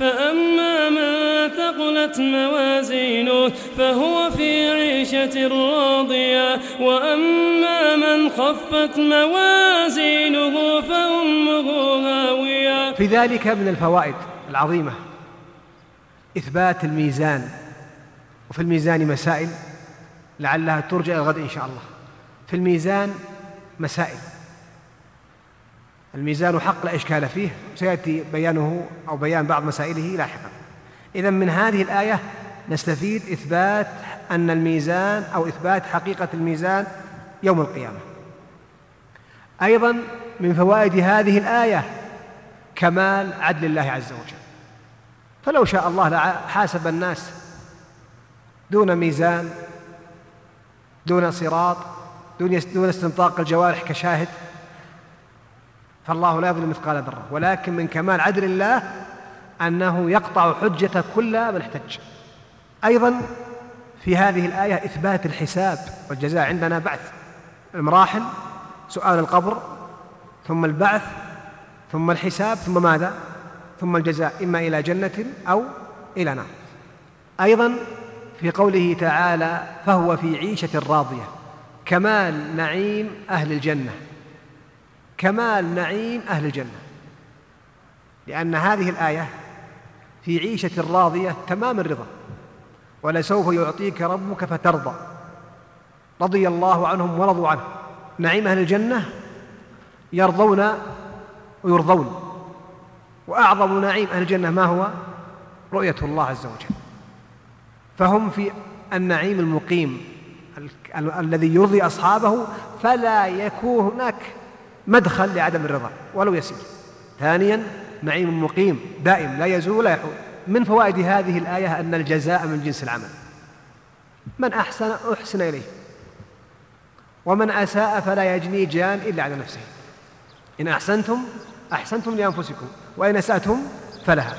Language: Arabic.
فأما من ثقلت موازينه فهو في عيشة راضية وأما من خفت موازينه فأمه هاوية. في ذلك من الفوائد العظيمة إثبات الميزان وفي الميزان مسائل لعلها ترجع الغد إن شاء الله. في الميزان مسائل. الميزان حق لا إشكال فيه. سيأتي بيانه أو بيان بعض مسائله لاحقا. إذا من هذه الآية نستفيد إثبات أن الميزان أو إثبات حقيقة الميزان يوم القيامة. أيضا من فوائد هذه الآية كمال عدل الله عز وجل. فلو شاء الله لحاسب الناس دون ميزان دون صراط دون استنطاق الجوارح كشاهد فالله لا يظلم مثقال ذرة. ولكن من كمال عدل الله أنه يقطع حجة كل من احتج. أيضا في هذه الآية إثبات الحساب والجزاء عندنا بعث. المراحل سؤال القبر ثم البعث ثم الحساب ثم ماذا؟ ثم الجزاء إما إلى جنة أو إلى نار. أيضا في قوله تعالى فهو في عيشة راضية. كمال نعيم أهل الجنة. كمال نعيم أهل الجنة لأن هذه الآية في عيشة راضية تمام الرضا ولسوف يعطيك ربك فترضى. رضي الله عنهم ورضوا عنه. نعيم أهل الجنة يرضون ويرضون وأعظم نعيم أهل الجنة ما هو؟ رؤية الله عز وجل. فهم في النعيم المقيم الذي يرضي أصحابه فلا يكون هناك مدخل لعدم الرضا ولو يسير. ثانيا نعيم مقيم دائم لا يزول لا يحول. من فوائد هذه الآية أن الجزاء من جنس العمل. من أحسن أحسن إليه. ومن أساء فلا يجني جان إلا على نفسه. إن أحسنتم أحسنتم لأنفسكم وإن أسأتم فلها.